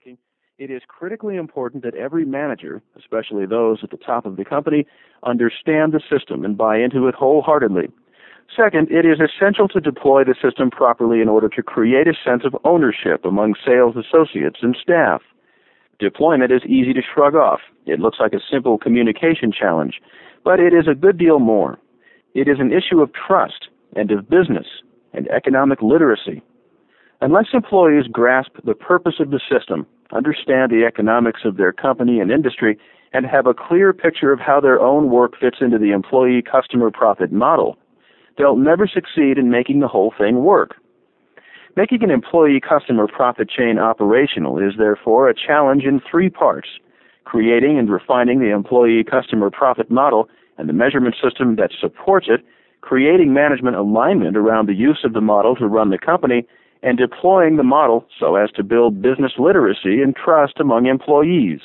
making, it is critically important that every manager, especially those at the top of the company, understand the system and buy into it wholeheartedly. Second, it is essential to deploy the system properly in order to create a sense of ownership among sales associates and staff. Deployment is easy to shrug off. It looks like a simple communication challenge, but it is a good deal more. It is an issue of trust and of business and economic literacy. Unless employees grasp the purpose of the system, understand the economics of their company and industry, and have a clear picture of how their own work fits into the employee customer profit model, they'll never succeed in making the whole thing work. Making an employee customer profit chain operational is therefore a challenge in three parts creating and refining the employee customer profit model and the measurement system that supports it, creating management alignment around the use of the model to run the company, and deploying the model so as to build business literacy and trust among employees.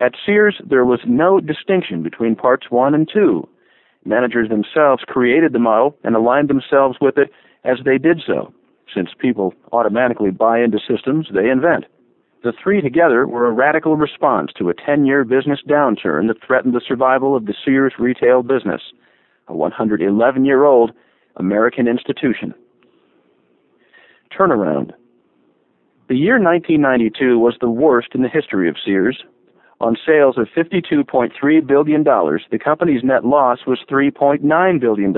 At Sears, there was no distinction between parts one and two. Managers themselves created the model and aligned themselves with it as they did so, since people automatically buy into systems they invent. The three together were a radical response to a 10 year business downturn that threatened the survival of the Sears retail business, a 111 year old American institution. Turnaround. The year 1992 was the worst in the history of Sears, on sales of $52.3 billion, the company's net loss was $3.9 billion,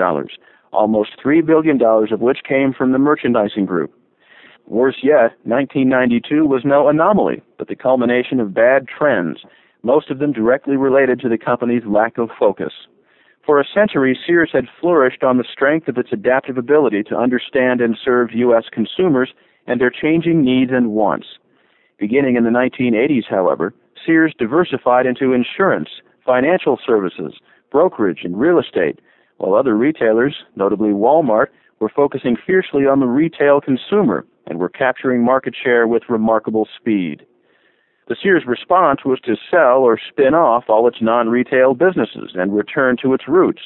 almost $3 billion of which came from the merchandising group. Worse yet, 1992 was no anomaly, but the culmination of bad trends, most of them directly related to the company's lack of focus. For a century, Sears had flourished on the strength of its adaptive ability to understand and serve U.S. consumers and their changing needs and wants. Beginning in the 1980s, however, Sears diversified into insurance, financial services, brokerage, and real estate, while other retailers, notably Walmart, were focusing fiercely on the retail consumer and were capturing market share with remarkable speed. The Sears response was to sell or spin off all its non retail businesses and return to its roots.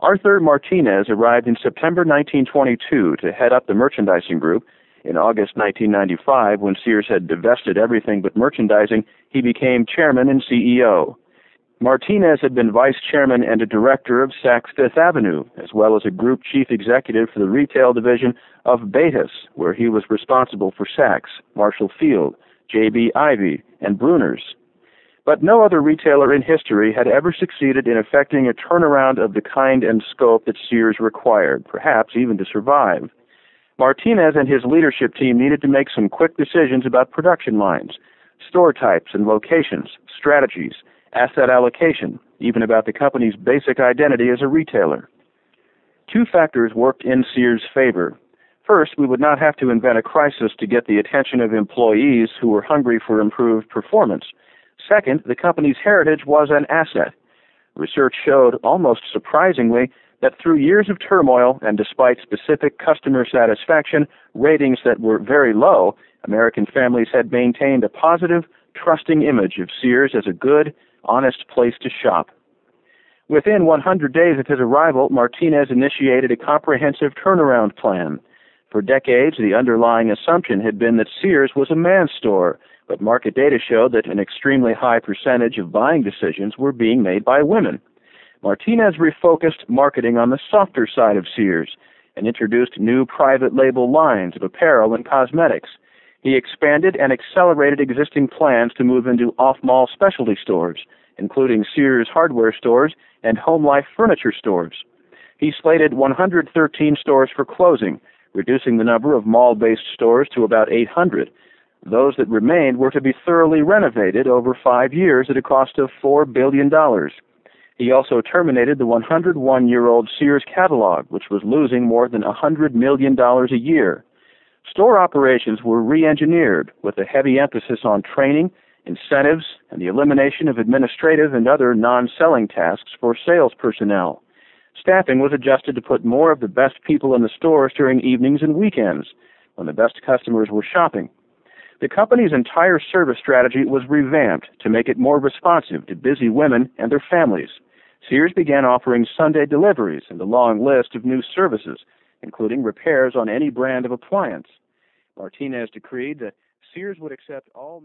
Arthur Martinez arrived in September 1922 to head up the merchandising group in August 1995, when Sears had divested everything but merchandising, he became chairman and CEO. Martinez had been vice chairman and a director of Saks Fifth Avenue, as well as a group chief executive for the retail division of BATUS, where he was responsible for Saks, Marshall Field, J.B. Ivey, and Breuners. But no other retailer in history had ever succeeded in effecting a turnaround of the kind and scope that Sears required, perhaps even to survive. Martinez and his leadership team needed to make some quick decisions about production lines, store types and locations, strategies, asset allocation, even about the company's basic identity as a retailer. Two factors worked in Sears' favor. First, we would not have to invent a crisis to get the attention of employees who were hungry for improved performance. Second, the company's heritage was an asset. Research showed, almost surprisingly, that through years of turmoil and despite specific customer satisfaction ratings that were very low, American families had maintained a positive, trusting image of Sears as a good, honest place to shop. Within 100 days of his arrival, Martinez initiated a comprehensive turnaround plan. For decades, the underlying assumption had been that Sears was a man's store, but market data showed that an extremely high percentage of buying decisions were being made by women. Martinez refocused marketing on the softer side of Sears and introduced new private label lines of apparel and cosmetics. He expanded and accelerated existing plans to move into off-mall specialty stores, including Sears hardware stores and Home Life furniture stores. He slated 113 stores for closing, reducing the number of mall-based stores to about 800. Those that remained were to be thoroughly renovated over five years at a cost of $4 billion. He also terminated the 101 year old Sears catalog, which was losing more than $100 million a year. Store operations were re engineered with a heavy emphasis on training, incentives, and the elimination of administrative and other non selling tasks for sales personnel. Staffing was adjusted to put more of the best people in the stores during evenings and weekends when the best customers were shopping. The company's entire service strategy was revamped to make it more responsive to busy women and their families. Sears began offering Sunday deliveries and a long list of new services, including repairs on any brand of appliance. Martinez decreed that Sears would accept all